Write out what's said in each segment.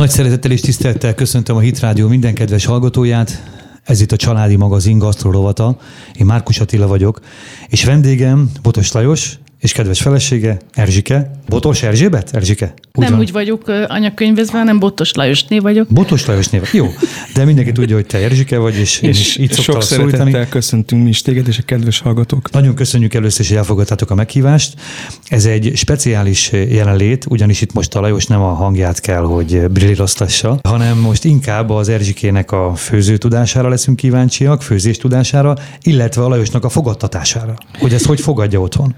Nagy szeretettel és tisztelettel köszöntöm a Hit Rádió minden kedves hallgatóját. Ez itt a Családi Magazin gasztrorovata. Én Márkus Attila vagyok, és vendégem Botos Lajos, és kedves felesége, Erzsike. Botos Erzsébet? Erzsike? Úgy nem van? úgy vagyok anyakönyvezve, hanem Botos Lajosné vagyok. Botos Lajosné vagy. Jó, de mindenki tudja, hogy te Erzsike vagy, és, és is így sok szeretettel köszöntünk mi is téged és a kedves hallgatók. Nagyon köszönjük először is, hogy elfogadtátok a meghívást. Ez egy speciális jelenlét, ugyanis itt most a Lajos nem a hangját kell, hogy brillíroztassa, hanem most inkább az Erzsikének a főző tudására leszünk kíváncsiak, főzés tudására, illetve a Lajosnak a fogadtatására, hogy ezt hogy fogadja otthon.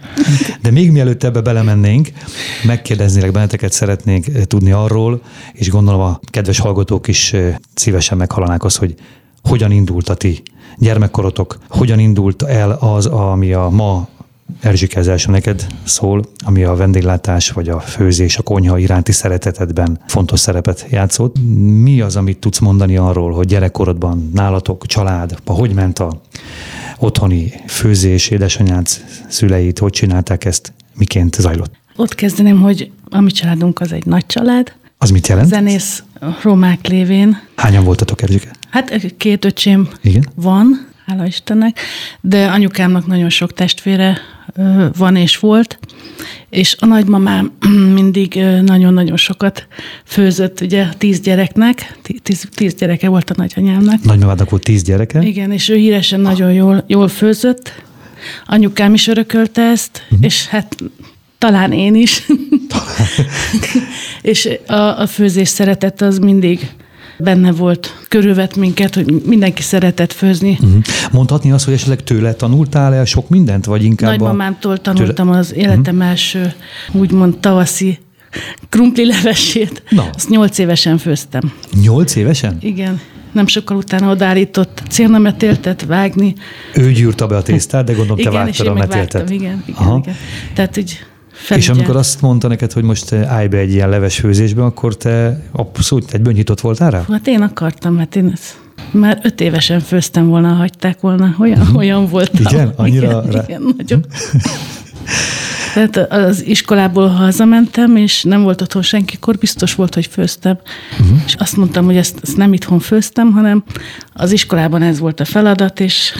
De még mielőtt ebbe belemennénk, megkérdeznélek benneteket, szeretnénk tudni arról, és gondolom a kedves hallgatók is szívesen meghallanák azt, hogy hogyan indult a ti gyermekkorotok, hogyan indult el az, ami a ma Erzsike az első neked szól, ami a vendéglátás vagy a főzés, a konyha iránti szeretetedben fontos szerepet játszott. Mi az, amit tudsz mondani arról, hogy gyerekkorodban nálatok, család, hogy ment a otthoni főzés, édesanyád szüleit, hogy csinálták ezt, miként zajlott? Ott kezdeném, hogy a mi családunk az egy nagy család. Az mit jelent? Zenész romák lévén. Hányan voltatok, Erzsike? Hát két öcsém Igen? van, hála Istennek, de anyukámnak nagyon sok testvére van és volt, és a nagymamám mindig nagyon-nagyon sokat főzött, ugye tíz gyereknek, tíz, tíz gyereke volt a nagyanyámnak. Nagymamának volt tíz gyereke? Igen, és ő híresen nagyon jól, jól főzött. Anyukám is örökölte ezt, uh-huh. és hát talán én is. És a, a főzés szeretet az mindig benne volt, körülvett minket, hogy mindenki szeretett főzni. Uh-huh. Mondhatni azt, hogy esetleg tőle tanultál el sok mindent, vagy inkább Nagymamámtól tanultam tőle... az életem uh-huh. első, úgymond tavaszi krumpli levesét. Na. Azt nyolc évesen főztem. Nyolc évesen? Igen. Nem sokkal utána odállított célnemetéltet vágni. Ő gyűrte be a tésztát, de gondolom igen, te vágtad a metéltet. Igen, igen, Aha. igen. Tehát így Felügyel. És amikor azt mondta neked, hogy most állj be egy ilyen levesfőzésbe, akkor te abszolút egy nyitott voltál rá? Hát én akartam, mert én ezt már öt évesen főztem volna, hagyták volna, olyan, uh-huh. olyan volt. Igen? Annyira igen, rá... igen, nagyon. Tehát az iskolából hazamentem, és nem volt otthon senki, akkor biztos volt, hogy főztem. Uh-huh. És azt mondtam, hogy ezt, ezt nem itthon főztem, hanem az iskolában ez volt a feladat, és...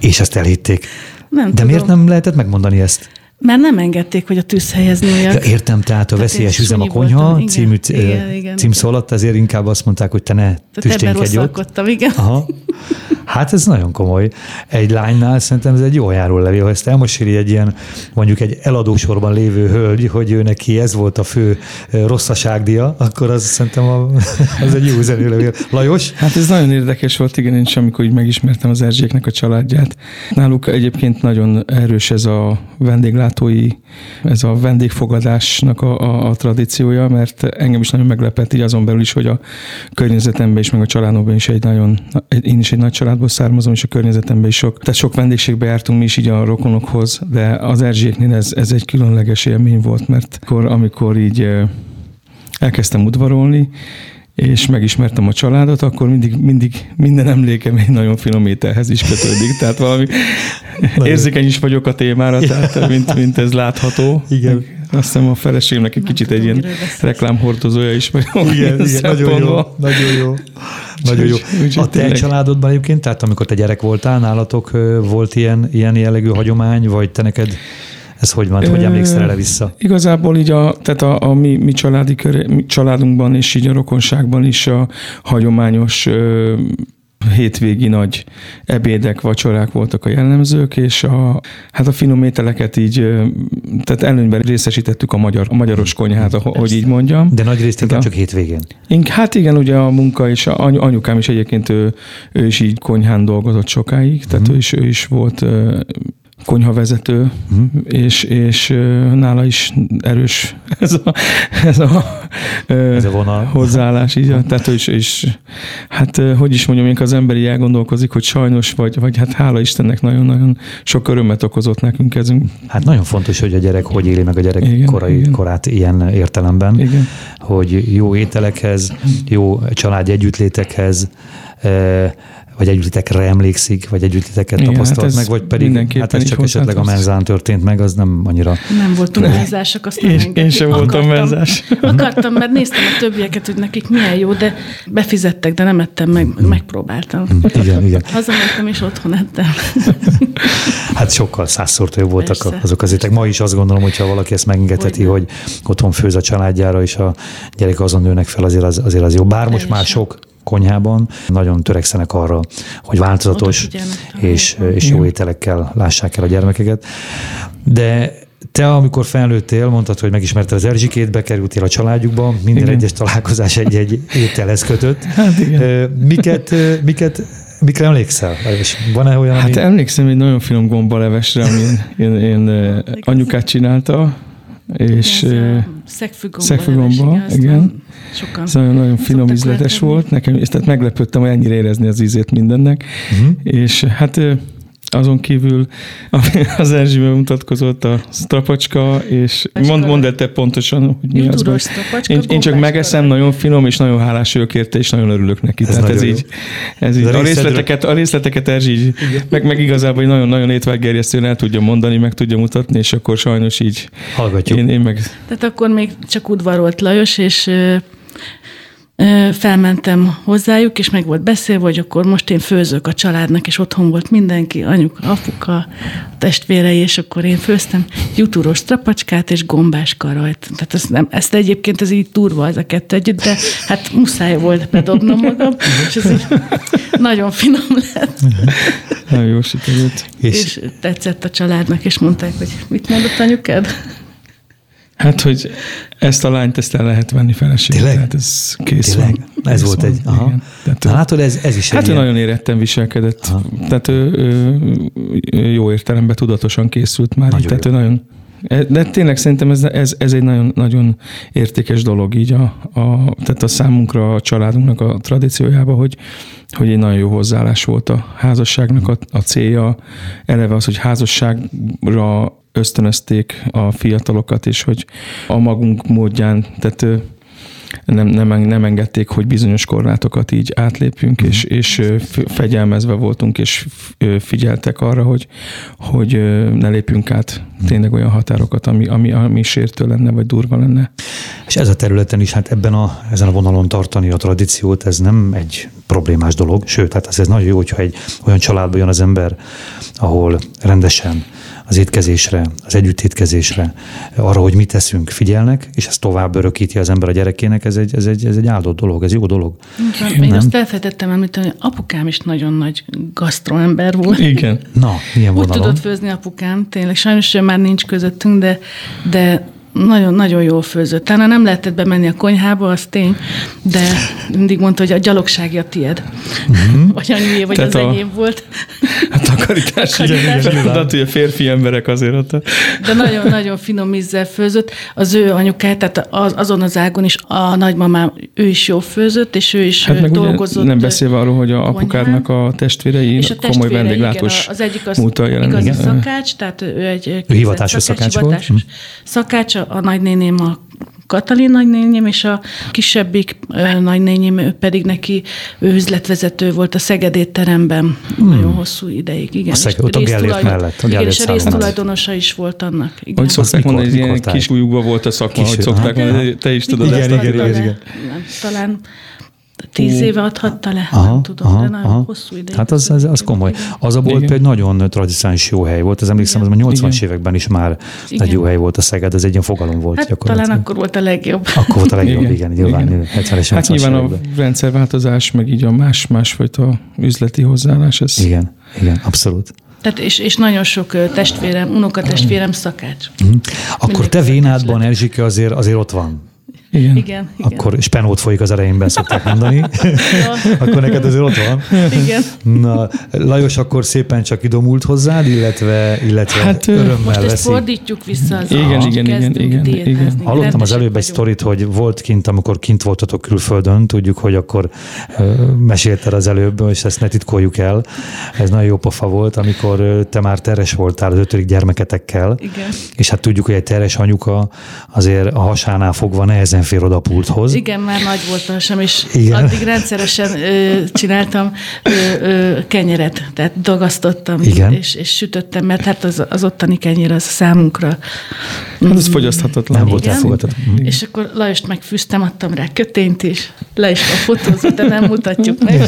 És ezt elhitték. Nem De tudom. miért nem lehetett megmondani ezt? Mert nem engedték, hogy a tűzhelyhez nyúljak. Ja, értem, tehát a veszélyes üzem a konyha igen, című igen, igen, alatt ezért inkább azt mondták, hogy te ne tüsténkedj ott. igen. Aha. Hát ez nagyon komoly. Egy lánynál szerintem ez egy jó levél, Ha ezt elmoséri egy ilyen, mondjuk egy eladósorban lévő hölgy, hogy ő neki ez volt a fő rosszaságdia, akkor az szerintem a, az egy jó levél. Lajos? Hát ez nagyon érdekes volt, igen, én is, amikor így megismertem az Erzséknek a családját. Náluk egyébként nagyon erős ez a vendéglátói, ez a vendégfogadásnak a, a, a tradíciója, mert engem is nagyon meglepett így azon belül is, hogy a környezetemben is, meg a családomban is egy nagyon, én is egy nagy család családból származom, és a környezetemben is sok, tehát sok vendégségbe jártunk mi is így a rokonokhoz, de az Erzséknél ez, ez egy különleges élmény volt, mert akkor, amikor így elkezdtem udvarolni, és megismertem a családot, akkor mindig, mindig minden emlékem egy nagyon finom ételhez is kötődik. Tehát valami érzékeny is vagyok a témára, tehát mint, mint ez látható. Igen. Azt hiszem a feleségemnek egy kicsit egy ilyen reklámhordozója is vagyok. Igen, igen nagyon jó, nagyon jó. Nagyon jó. A te családodban egyébként, tehát amikor te gyerek voltál, nálatok volt ilyen, ilyen jellegű hagyomány, vagy te neked ez hogy van, hogy emlékszel erre vissza? Igazából így a, tehát a, a mi, mi, családi kör, mi családunkban és így a rokonságban is a hagyományos ö, hétvégi nagy ebédek, vacsorák voltak a jellemzők, és a, hát a finom ételeket így, tehát előnyben részesítettük a, magyar, a magyaros konyhát, hogy így mondjam. De nagy részt csak hétvégén. Hát igen, ugye a munka, és a anyukám is egyébként ő, ő is így konyhán dolgozott sokáig, tehát uh-huh. ő, is, ő is volt konyhavezető, uh-huh. és, és nála is erős ez a, ez a, ez a vonal. hozzáállás. Így, tehát, és, és hát hogy is mondjam, amikor az emberi elgondolkozik, hogy sajnos, vagy, vagy hát hála Istennek nagyon-nagyon sok örömet okozott nekünk ezünk. Hát nagyon fontos, hogy a gyerek hogy éli meg a gyerek igen, korai igen. korát ilyen értelemben, igen. hogy jó ételekhez, jó családi együttlétekhez, vagy együttitekre emlékszik, vagy együttiteket Igen, tapasztalt hát meg, vagy pedig hát ez csak esetleg a menzán történt meg, az nem annyira... Nem voltunk menzások, azt nem én, én sem voltam menzás. Akartam, mert néztem a többieket, hogy nekik milyen jó, de befizettek, de nem ettem meg, mm. megpróbáltam. Mm, igen, igen. Hazamentem és otthon ettem. hát sokkal százszor jobb voltak Persze. azok az étek. Ma is azt gondolom, hogyha valaki ezt megengedheti, hogy, hogy otthon főz a családjára, és a gyerek azon nőnek fel, azért az, azért az jó. Bár most már sok konyhában nagyon törekszenek arra, hogy változatos és, és jó ételekkel lássák el a gyermekeket. De te, amikor felnőttél, mondtad, hogy megismerted az Erzsikét, bekerültél a családjukba, minden igen. egyes találkozás egy-egy ételhez kötött. Hát igen. Miket, miket Mikre emlékszel? Van-e olyan, Hát ami... emlékszem egy nagyon finom gombalevesre, ami én, én, én anyukát csinálta, és szegfügomba, igen. igen. Sokan szóval nagyon finom ízletes volt nekem, és tehát meglepődtem, hogy ennyire érezni az ízét mindennek, uh-huh. és hát azon kívül, ami az Erzsibe mutatkozott, a strapacska, és mond, mondd el te pontosan, hogy mi az. Strapacska, én, én csak megeszem, nagyon finom, és nagyon hálás vagyok érte, és nagyon örülök neki. Ez Tehát ez így, ez így a, részleteket, a részleteket Erzsi így, meg, meg igazából nagyon-nagyon étvágygerjesztően el tudja mondani, meg tudja mutatni, és akkor sajnos így Hallgatjuk. Én, én meg... Tehát akkor még csak udvarolt Lajos, és felmentem hozzájuk, és meg volt beszélve, hogy akkor most én főzök a családnak, és otthon volt mindenki, anyuka, apuka, a testvérei, és akkor én főztem jutúros trapacskát és gombás karajt. Tehát ezt, nem, ezt egyébként ez így turva az a kettő együtt, de hát muszáj volt bedobnom magam, és ez így nagyon finom lett. Nagyon jó sikerült. És, és tetszett a családnak, és mondták, hogy mit mondott anyukád? Hát, hogy ezt a lányt ezt el lehet venni feleségül. Tényleg? Tehát ez kész Tényleg? van. Ez kész volt van, egy, aha. Igen. Tehát, Na, látod, ez, ez is Hát ő ilyen... nagyon éretten viselkedett. Aha. Tehát ő, ő, ő, jó értelemben tudatosan készült már. Nagyon tehát jó. ő nagyon de tényleg szerintem ez, ez, ez egy nagyon, nagyon értékes dolog így a, a, tehát a számunkra, a családunknak a tradíciójába, hogy, hogy egy nagyon jó hozzáállás volt a házasságnak a, a célja. Eleve az, hogy házasságra ösztönözték a fiatalokat, és hogy a magunk módján, tehát nem, nem, nem engedték, hogy bizonyos korlátokat így átlépjünk, és, mhm. és fegyelmezve voltunk, és figyeltek arra, hogy, hogy ne lépjünk át tényleg olyan határokat, ami, ami, ami sértő lenne, vagy durva lenne. És ez a területen is, hát ebben a, ezen a vonalon tartani a tradíciót, ez nem egy problémás dolog, sőt, hát ez, ez nagyon jó, hogyha egy olyan családba jön az ember, ahol rendesen az étkezésre, az együttétkezésre, arra, hogy mit teszünk, figyelnek, és ez tovább örökíti az ember a gyerekének, ez egy, ez egy, ez egy áldott dolog, ez jó dolog. Igen, én azt elfelejtettem említeni, hogy apukám is nagyon nagy gasztroember volt. Igen. Na, milyen vonalon? Úgy tudott főzni apukám, tényleg. Sajnos már nincs közöttünk, de, de nagyon-nagyon jól főzött. Talán nem lehetett bemenni a konyhába, az tény, de mindig mondta, hogy a gyalogsági a tied. Mm-hmm. vagy annyi, vagy Tehát az a, enyém volt. A takarítás, takarítás. igen, igen, hogy a férfi emberek azért ott. De nagyon-nagyon finom ízzel főzött. Az ő anyukája, tehát az, azon az ágon is a nagymamám, ő is jó főzött, és ő is hát meg dolgozott. Nem beszélve arról, hogy a apukádnak a testvérei és a komoly vendéglátós igen, az egyik az igazi szakács, tehát ő egy ő hivatásos szakács, szakács volt. Hivatásos szakács, a nagynéném a Katalin nagynéném, és a kisebbik nagynéném ő pedig neki ő üzletvezető volt a Szeged étteremben hmm. nagyon hosszú ideig. Igen, a Szeged, ott a Gellért mellett. A igen, és a résztulajdonosa is volt annak. Igen. Hogy szokták mondani, hogy ilyen kis volt a szakma, kis, hogy szokták mondani, te is tudod igen, ezt. Igen, igen, igen, igen. Talán Tíz éve adhatta le, aha, nem tudom, aha, de nagyon aha. hosszú ideig. Hát az, az, az komoly. Az a volt például nagyon tradicionális jó hely volt. Az emlékszem, az a 80-as években is már igen. egy jó hely volt a Szeged, ez egy ilyen fogalom volt hát talán akkor volt a legjobb. Akkor volt a legjobb, igen, igen nyilván 70-es, Hát nyilván a rendszerváltozás, meg így a más, másfajta üzleti hozzáállás. Ez... Igen, igen, abszolút. Tehát és, és nagyon sok testvérem, unokatestvérem szakács. Mm. Akkor te Vénádban, Erzsike, azért, azért ott van. Igen. igen, igen. Akkor spenót folyik az elejénben, szokták mondani. akkor neked azért ott van. Igen. Na, Lajos akkor szépen csak idomult hozzád, illetve, illetve hát, örömmel Most ezt fordítjuk vissza az Igen, igen, igen, igen, igen. Hallottam az előbb egy sztorit, hogy volt kint, amikor kint voltatok külföldön, tudjuk, hogy akkor mesélted az előbb, és ezt ne titkoljuk el. Ez nagyon jó pofa volt, amikor te már teres voltál az ötödik gyermeketekkel. Igen. És hát tudjuk, hogy egy teres anyuka azért a hasánál fogva nehezen nehezen fér oda a pulthoz. Igen, már nagy volt sem, és Igen. addig rendszeresen ö, csináltam ö, ö, kenyeret, tehát dagasztottam, Igen. És, és sütöttem, mert hát az, az ottani kenyér az számunkra. Hát ez fogyaszthatatlan. Nem volt elfogadhatatlan. És akkor Lajost megfűztem, adtam rá kötényt is, le is a fotózott, de nem mutatjuk meg.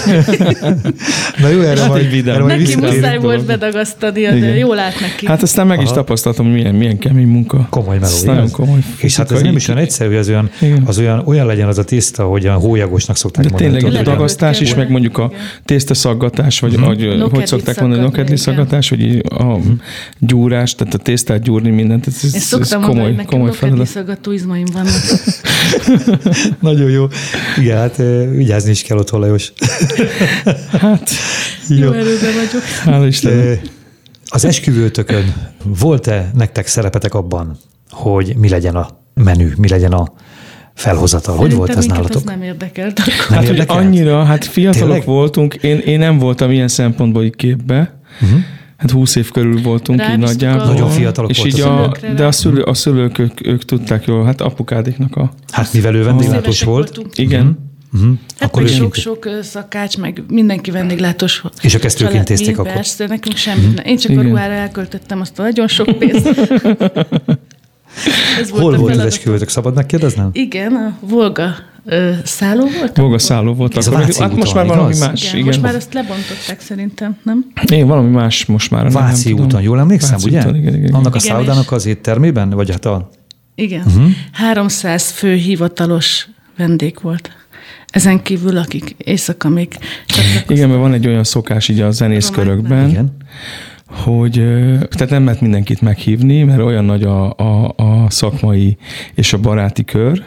Na jó, erre majd videó. Neki muszáj volt bedagasztani, de jól lát neki. Hát aztán meg is tapasztaltam, milyen, milyen kemény munka. Komoly meló. Nagyon komoly. És hát ez nem is olyan egyszerű, az olyan, az olyan, olyan legyen az a tészta, hogy a hólyagosnak szokták de mondani. Tényleg a dagasztás is, meg mondjuk a tészta szaggatás, vagy hogy, hogy szokták mondani, nokedli szaggatás, hogy a mhm. gyúrás, tehát a tésztát gyúrni mindent. Ez, ez, ez komoly, komoly feladat. szaggató izmaim vannak. Nagyon jó. Igen, hát vigyázni is kell ott Lajos. hát, jó. jó erőben vagyok. Hála Isten. Az esküvőtökön volt-e nektek szerepetek abban, hogy mi legyen a menü, mi legyen a felhozatal. Hogy volt ez nálatok? Ez nem érdekelt. Nem hát, érdekelt? annyira, hát fiatalok Tényleg? voltunk, én, én nem voltam ilyen szempontból így képbe. Uh-huh. Hát 20 év körül voltunk Rám így nagyjából. Nagyon fiatalok és így a, De a, szülő, a szülők, ők, ők tudták jól, hát apukádiknak a... Hát mivel ő vendéglátós volt. Voltunk. Igen. Uh-huh. Uh-huh. Hát Akkor sok-sok szakács, meg mindenki vendéglátós. És ők ezt ők intézték akkor? Persze, nekünk semmi. Uh-huh. Én csak Igen. a ruhára elköltöttem azt a nagyon sok pénzt. Ez Hol volt az esküvőtök, szabad megkérdeznem? Igen, a Volga ö, szálló volt? Volga szálló volt. Ez akkor, hát most már valami más. Igen, igen, most már ezt lebontották szerintem, nem? Igen, valami más most már. Váci nem, úton, jól emlékszem, Váci ugye? Úton, igen, igen, Annak igen, a szállodának az éttermében? Vagy hát a... Igen. Uh-huh. 300 fő hivatalos vendég volt. Ezen kívül, akik éjszaka még Igen, mert van egy olyan szokás így a zenészkörökben, Igen hogy tehát nem lehet mindenkit meghívni, mert olyan nagy a, a, a szakmai és a baráti kör,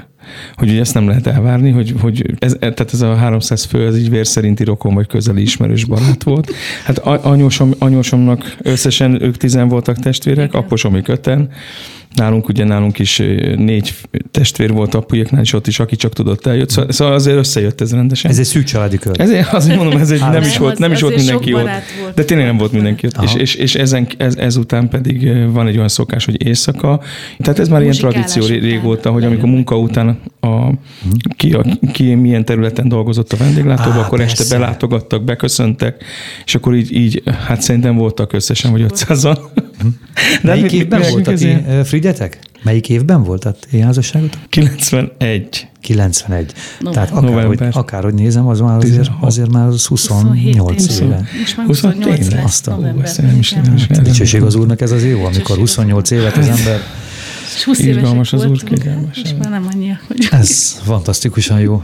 hogy ugye ezt nem lehet elvárni, hogy, hogy ez, tehát ez a 300 fő, ez így vér szerinti rokon vagy közeli ismerős barát volt. Hát anyósom, anyósomnak összesen ők tizen voltak testvérek, aposom köten, Nálunk ugye nálunk is négy testvér volt apujéknál, és ott is, aki csak tudott eljött. Szóval, szóval azért összejött ez rendesen. Ez egy szűk családi kör. Ezért azért mondom, ez egy, nem, nem is volt, nem is volt mindenki ott. Volt de tényleg nem volt mindenki ott. És, és, és ezen, ez, ezután pedig van egy olyan szokás, hogy éjszaka. Tehát ez már ilyen tradíció régóta, hogy amikor munka után a, ki, a, ki milyen területen dolgozott a vendéglátóba, akkor persze. este belátogattak, beköszöntek, és akkor így, így hát szerintem voltak összesen, vagy 500-an. De Melyik mi, évben volt a Frigyetek? Melyik évben volt a ti házasságot? 91. 91. Tehát akárhogy, akárhogy nézem, az már azért, azért már az 28 éve. Most már 28 lesz. Azt a, Dicsőség az Úrnak ez az jó, amikor 28 évet az ember és 20 Izgalmas az úr És már nem annyi, hogy... Ez fantasztikusan jó.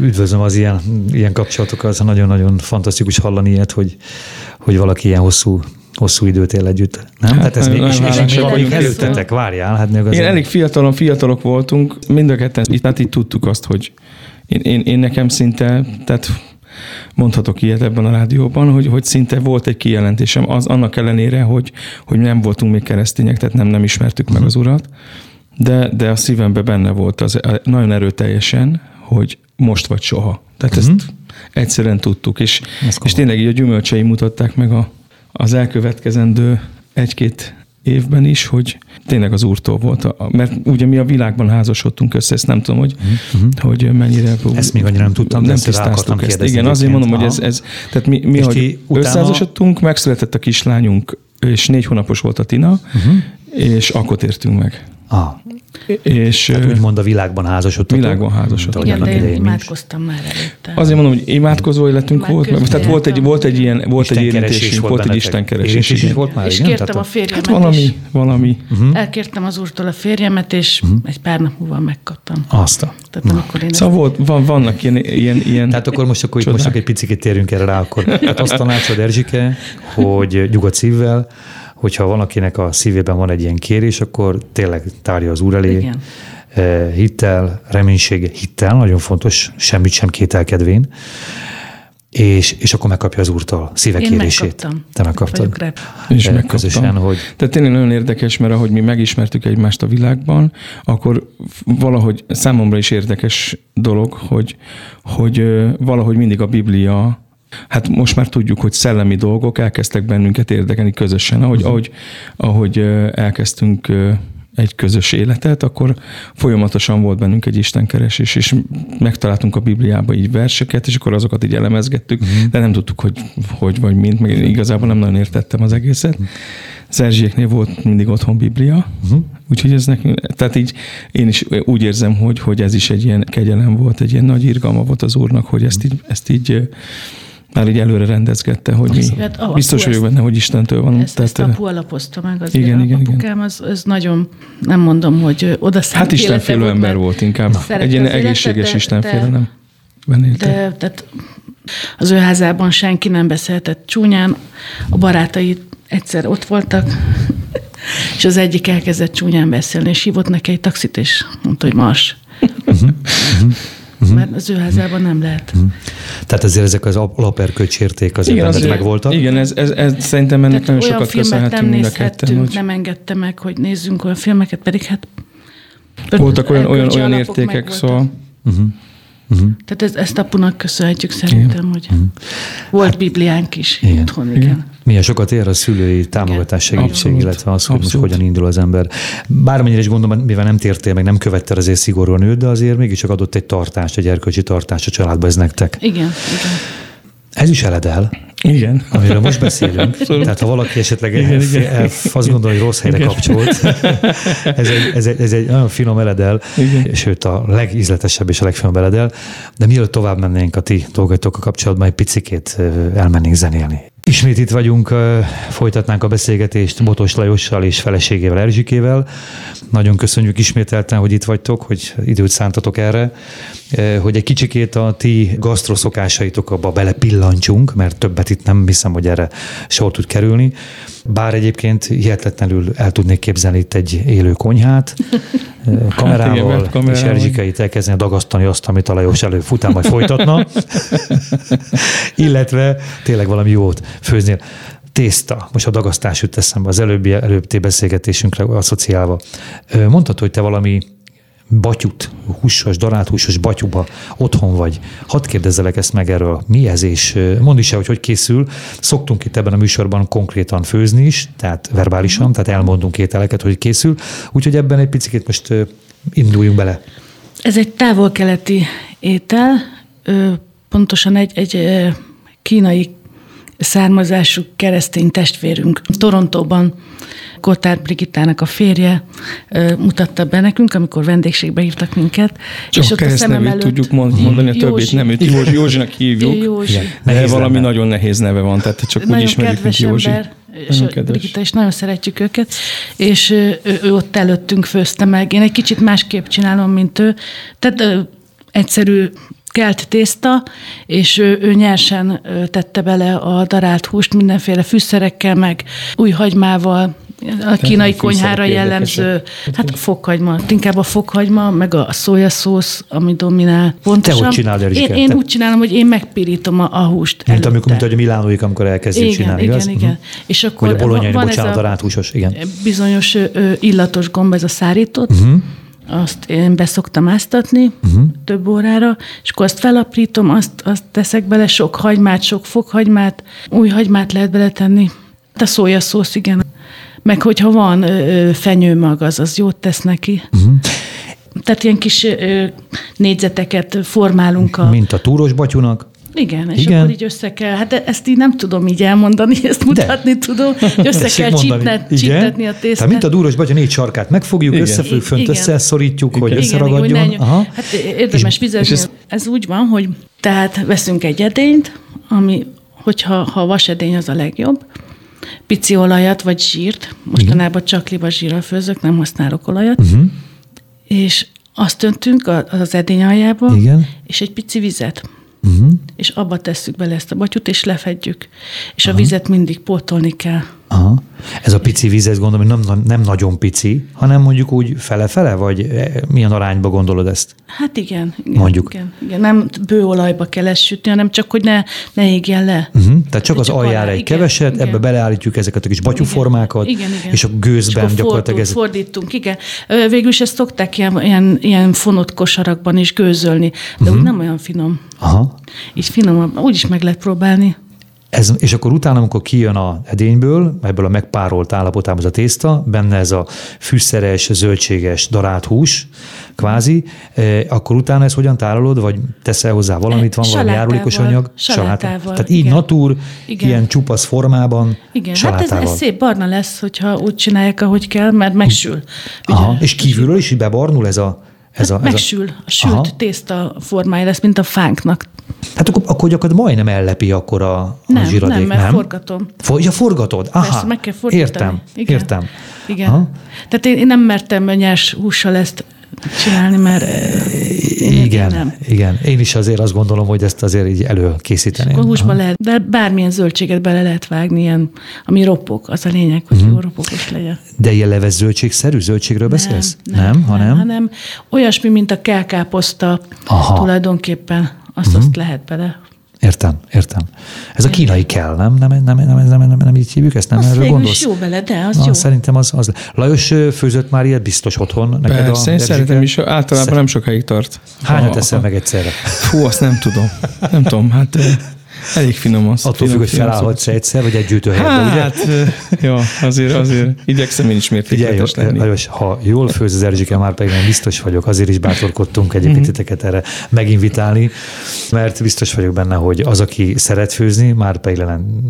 Üdvözlöm az ilyen, ilyen kapcsolatokat, nagyon-nagyon fantasztikus hallani ilyet, hogy, hogy valaki ilyen hosszú hosszú időt él együtt. Nem? Hát, Tehát ez még, és, és még előttetek, várjál. Hát még. Igen, elég fiatalon, fiatalok voltunk, mind a ketten, tehát így tudtuk azt, hogy én, én, én nekem szinte, tehát mondhatok ilyet ebben a rádióban, hogy, hogy szinte volt egy kijelentésem, az annak ellenére, hogy, hogy nem voltunk még keresztények, tehát nem, nem ismertük meg mhm. az urat, de, de a szívemben benne volt az nagyon erőteljesen, hogy most vagy soha. Tehát uh-huh. ezt egyszerűen tudtuk, és, és tényleg így a gyümölcsei mutatták meg a, az elkövetkezendő egy-két évben is, hogy tényleg az úrtól volt. Mert ugye mi a világban házasodtunk össze, ezt nem tudom, hogy, uh-huh. hogy mennyire... Ezt még annyira nem tudtam, nem tisztáztuk ezt. Igen, azért mondom, hogy ez, ez tehát mi, mi hogy utána... összeházasodtunk, megszületett a kislányunk, és négy hónapos volt a Tina, uh-huh. és akkor tértünk meg. Ah. És, Tehát úgymond a világban házasodtatok. Világban házasodtatok. Igen, de én imádkoztam már előtte. Azért mondom, hogy imádkozó életünk volt. Mert, tehát volt egy, volt egy ilyen, volt egy érintésünk, volt egy istenkeresés. is volt már, és igen? kértem a férjemet. Hát valami, valami. Uh-huh. Elkértem az úrtól a férjemet, és uh-huh. egy pár nap múlva megkaptam. Azt a. Tehát amikor én szóval volt, van, vannak ilyen, ilyen, ilyen Tehát akkor most akkor, most akkor egy picit térjünk erre rá, akkor. Tehát azt tanácsod Erzsike, hogy nyugodt szívvel, hogyha valakinek a szívében van egy ilyen kérés, akkor tényleg tárja az úr elé. Igen. Eh, hittel, reménysége, hittel, nagyon fontos, semmit sem kételkedvén, és, és akkor megkapja az úrtól szíve Én kérését. Megkaptam. Te megkaptad. És megkaptam. Közösen, hogy... Tehát tényleg nagyon érdekes, mert ahogy mi megismertük egymást a világban, akkor valahogy számomra is érdekes dolog, hogy, hogy valahogy mindig a Biblia Hát most már tudjuk, hogy szellemi dolgok elkezdtek bennünket érdekelni közösen, ahogy, uh-huh. ahogy, ahogy elkezdtünk egy közös életet, akkor folyamatosan volt bennünk egy istenkeresés, és megtaláltunk a Bibliába így verseket, és akkor azokat így elemezgettük, uh-huh. de nem tudtuk, hogy hogy vagy mint, meg igazából nem nagyon értettem az egészet. Uh-huh. Erzsieknél volt mindig otthon Biblia, uh-huh. úgyhogy ez nekünk, tehát így én is úgy érzem, hogy, hogy ez is egy ilyen kegyelem volt, egy ilyen nagy irgalma volt az Úrnak, hogy ezt így, ezt így már így előre rendezgette, hogy mi. Hát, biztos vagyok benne, hogy Istentől van. Ezt, tehát, ezt apu alapozta meg az igen, igen, apukám, az, az nagyon, nem mondom, hogy oda Hát istenfélő ember volt inkább. Egy ilyen egészséges istenfélő, nem? De, tehát az ő házában senki nem beszéltett csúnyán, a barátai egyszer ott voltak, és az egyik elkezdett csúnyán beszélni, és hívott neki egy taxit, és mondta, hogy mars. Uh-huh. Mert az ő házában nem lehet. Uh-huh. Tehát ezért ezek az alaperkölcsérték az igen, azért, megvoltak? Igen, ez, ez, ez szerintem ennek Tehát nagyon sokat köszönhetünk mind a ketten. Hogy... Nem engedte meg, hogy nézzünk olyan filmeket, pedig hát voltak olyan, olyan, olyan értékek, szóval... Uh-huh. Uh-huh. Tehát ez, ezt apunak köszönhetjük szerintem, igen. hogy uh-huh. volt hát, Bibliánk is igen. otthon, igen. igen. Milyen sokat ér a szülői támogatás, segítség, Abszolút. illetve az, hogy Abszolút. most hogyan indul az ember. Bármennyire is gondolom, mivel nem tértél, meg nem követte azért szigorúan őt, de azért mégiscsak adott egy tartást, egy erkölcsi tartást a családba ez nektek. Igen, igen. Ez is eledel. Igen. Amiről most beszélünk. Tehát ha valaki esetleg igen, igen. El, azt gondolja, hogy rossz helyre igen. kapcsolt, ez egy, ez, egy, ez egy nagyon finom eledel, igen. sőt a legízletesebb és a legfinomabb eledel. De mielőtt tovább mennénk a ti dolgaitokkal kapcsolatban, egy picikét elmennénk zenélni. Ismét itt vagyunk, folytatnánk a beszélgetést Botos Lajossal és feleségével Erzsikével. Nagyon köszönjük ismételten, hogy itt vagytok, hogy időt szántatok erre, hogy egy kicsikét a ti gasztroszokásaitokba belepillancsunk, mert többet itt nem hiszem, hogy erre sor tud kerülni. Bár egyébként hihetetlenül el tudnék képzelni itt egy élő konyhát, kamerával, hát igen, kamerával. és Erzsikeit elkezdeni dagasztani azt, amit a Lajos előbb fután majd folytatna, illetve tényleg valami jót főznél. Tészta, most a dagasztás jut eszembe, az előbbi, előbbi beszélgetésünkre asszociálva. Mondhatod, hogy te valami batyut, húsos, darált húsos batyuba otthon vagy. Hadd kérdezzelek ezt meg erről. Mi ez, és mondd is el, hogy hogy készül. Szoktunk itt ebben a műsorban konkrétan főzni is, tehát verbálisan, tehát elmondunk ételeket, hogy készül. Úgyhogy ebben egy picit most induljunk bele. Ez egy távol-keleti étel, pontosan egy, egy kínai származású keresztény testvérünk Torontóban Kotár Brigittának a férje mutatta be nekünk, amikor vendégségbe hívtak minket. Csak és ott a nevét előtt... tudjuk mondani, a többit nem őt Józsi, Józsinak hívjuk, Józsi. de valami neve. nagyon nehéz neve van, tehát csak nagyon úgy ismerjük, mint Józsi. Ember, és Brigitta is nagyon szeretjük őket, és ő, ő ott előttünk főzte meg. Én egy kicsit másképp csinálom, mint ő. Tehát ö, egyszerű kelt tészta, és ő, ő nyersen tette bele a darált húst mindenféle fűszerekkel, meg új hagymával, a kínai konyhára jellemző, hát a fokhagyma, inkább a fokhagyma, meg a szójaszósz, ami dominál. Pontosan. Te hogy csinálod, én, én úgy csinálom, hogy én megpirítom a, a húst Mint előtte. amikor, mint hogy a milánóik, amikor elkezdjük igen, csinálni, igen, igaz? Igen, uh-huh. És akkor Vagy a bolonyai, bocsánat, a, a ráthúsos, igen. Bizonyos ö, illatos gomb, ez a szárított, uh-huh azt én beszoktam áztatni uh-huh. több órára, és akkor azt felaprítom, azt, azt teszek bele sok hagymát, sok fokhagymát, új hagymát lehet beletenni. A szójaszósz, igen. Meg hogyha van ö, fenyőmag, az, az jót tesz neki. Uh-huh. Tehát ilyen kis ö, négyzeteket formálunk. A... Mint a túros batyunak? Igen, és Igen. akkor így össze kell, hát ezt így nem tudom így elmondani, ezt mutatni De. tudom, össze kell csípnet, csíptetni a tésztát. Tehát mint a dúros batya négy sarkát megfogjuk, összefügg, fönt Igen. összeszorítjuk, hogy Igen, összeragadjon. Igen, hogy Aha. Hát érdemes fizetni. Ez... ez úgy van, hogy tehát veszünk egy edényt, ami, hogyha ha vasedény az a legjobb, pici olajat vagy zsírt, mostanában csak liba zsírral főzök, nem használok olajat, uh-huh. és azt öntünk az edény aljába, Igen. és egy pici vizet uh-huh. és abba tesszük bele ezt a batyut, és lefedjük. És Aha. a vizet mindig pótolni kell. Aha. Ez a pici víz, ezt gondolom, hogy nem, nem nagyon pici, hanem mondjuk úgy fele-fele, vagy e, milyen arányba gondolod ezt? Hát igen. igen mondjuk. Igen, igen. Nem bőolajba kell ezt sütni, hanem csak, hogy ne, ne égjen le. Uh-huh. Tehát csak az csak aljára egy igen, keveset, igen. ebbe beleállítjuk ezeket a kis batyuformákat, igen, igen, igen. és a gőzben és gyakorlatilag ez... fordítunk, igen. Végül is ezt szokták ilyen, ilyen, ilyen fonott kosarakban is gőzölni, de uh-huh. úgy nem olyan finom. Aha. Így finomabb, úgy is meg lehet próbálni. Ez, és akkor utána, amikor kijön a edényből, ebből a megpárolt állapotában ez a tészta, benne ez a fűszeres, zöldséges, darált hús, kvázi, eh, akkor utána ezt hogyan tárolod, vagy teszel hozzá valamit, van valami járulékos anyag? Salátával. Tehát így igen. natúr, igen. ilyen csupasz formában, Igen, salátával. hát ez, ez szép barna lesz, hogyha úgy csinálják, ahogy kell, mert megsül. Aha, és kívülről is bebarnul ez a ez a, ez megsül, a, a sült aha. tészta formája lesz, mint a fánknak. Hát akkor, akkor gyakorlatilag majdnem ellepi akkor a, a nem, zsiradék, nem? mert nem? forgatom. For, ja, forgatod? Aha, Persze, meg kell fordítani. Értem, Igen. értem. Igen. Aha. Tehát én, én nem mertem nyers hússal ezt csinálni, mert én, igen, nem. igen. Én is azért azt gondolom, hogy ezt azért így előkészíteni. A húsba lehet, de bármilyen zöldséget bele lehet vágni, ilyen, ami ropog, az a lényeg, hogy uh-huh. jó ropogos legyen. De ilyen leves zöldségszerű zöldségről nem, beszélsz? Nem, nem, hanem? nem, hanem olyasmi, mint a kelkáposzta Aha. tulajdonképpen. Azt, uh-huh. azt lehet bele Értem, értem. Ez a kínai kell, nem? Nem, nem, nem, nem, nem, nem, nem így hívjuk ezt? Nem az erről gondolsz? jó bele, de az Na, jó. Szerintem az, az. Lajos főzött már ilyet biztos otthon. Neked Persze, a én szeretem is, általában Szer... nem sokáig tart. Hányat eszel meg egyszerre? Fú, azt nem tudom. Nem tudom, hát Elég finom az. Attól függ, hogy felállhatsz egyszer, vagy egy gyűjtőhelyben, hát, ugye? jó, azért, azért igyekszem én is mértékletes lenni. Lajos, ha jól főz az Erzsike, már pedig nem biztos vagyok, azért is bátorkodtunk egyébként mm-hmm. titeket erre meginvitálni, mert biztos vagyok benne, hogy az, aki szeret főzni, már pedig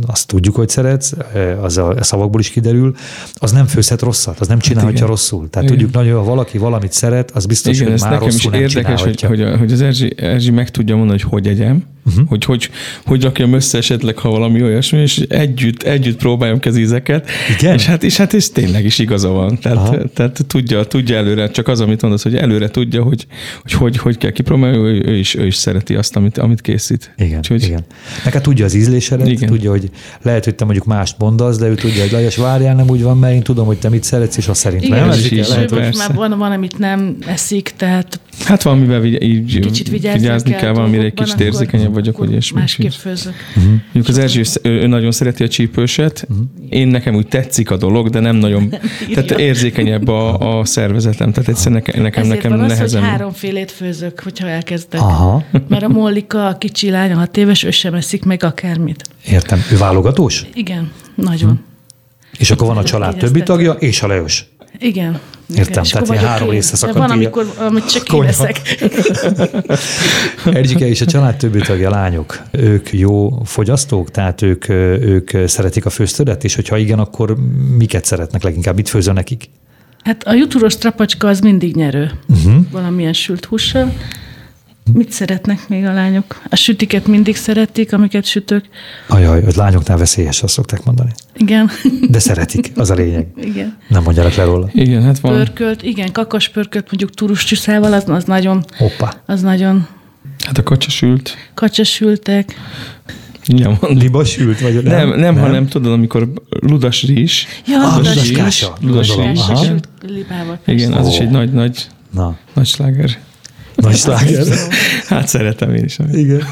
azt tudjuk, hogy szeretsz, az a szavakból is kiderül, az nem főzhet rosszat, az nem csinálhatja hát rosszul. Tehát igen. tudjuk nagyon, ha valaki valamit szeret, az biztos, igen, hogy már nekem rosszul is nem érdekes, hogy, hogy, hogy az Erzsi, Erzsi meg tudja mondani, hogy hogy egyem, uh-huh. hogy, hogy hogy rakjam össze esetleg, ha valami olyasmi, és együtt, együtt próbáljam az ízeket. Igen? És hát, és hát ez tényleg is igaza van. Tehát, tehát tudja, tudja előre, csak az, amit mondasz, hogy előre tudja, hogy hogy, hogy, hogy kell kipróbálni, ő, ő, is, ő is szereti azt, amit, amit készít. Igen, Úgyhogy, igen. Neked tudja az ízlésedet, igen. tudja, hogy lehet, hogy te mondjuk mást mondasz, de ő tudja, hogy Lajos, várjál, nem úgy van, mert én tudom, hogy te mit szeretsz, és azt szerint igen, nem. Is, lehet, hogy már van, van, amit nem eszik, tehát Hát valamivel így kicsit vigyázni kell, kell valamire egy kicsit érzékenyebb vagyok, hogy és Másképp főzök. Uh-huh. Mondjuk az Erzsé, ő nagyon szereti a csípőset, uh-huh. én nekem úgy tetszik a dolog, de nem nagyon, tehát érzékenyebb a, a szervezetem, tehát egyszerűen nekem, nekem, Ezért nekem van nehezen. Az, hogy háromfélét főzök, hogyha elkezdek. Aha. Mert a Mollika, a kicsi lány, a hat éves, ő sem eszik meg akármit. Értem. Ő válogatós? Igen, nagyon. Hm. És akkor van a család többi tagja, és a Leos. Igen. Értem, tehát ilyen három része szakadt. Van, amikor amit csak én leszek. Erzsike és a család többi tagja lányok, ők jó fogyasztók, tehát ők, ők szeretik a főztödet, és hogyha igen, akkor miket szeretnek leginkább? Mit főzön nekik? Hát a jutúros trapacska az mindig nyerő. Uh-huh. Valamilyen sült hússal. Mit szeretnek még a lányok? A sütiket mindig szeretik, amiket sütök. Ajaj, hogy lányoknál veszélyes, azt szokták mondani. Igen. De szeretik, az a lényeg. Igen. Nem mondjanak le róla. Igen, hát van. Pörkölt, igen, kakas pörkölt, mondjuk turuscsüszával, az, az nagyon... Hoppa. Az nagyon... Hát a kacsasült. Kacsasültek. Igen, Libasült vagy nem? Nem, nem, nem, hanem tudod, amikor ludas rizs. Ja, ah, ludas, ludas rizs. Ludas rizs. libával. Igen, az oh. is egy nagy, nagy, Na. nagy sláger. Nagy sláger. Hát szeretem én is. Igen.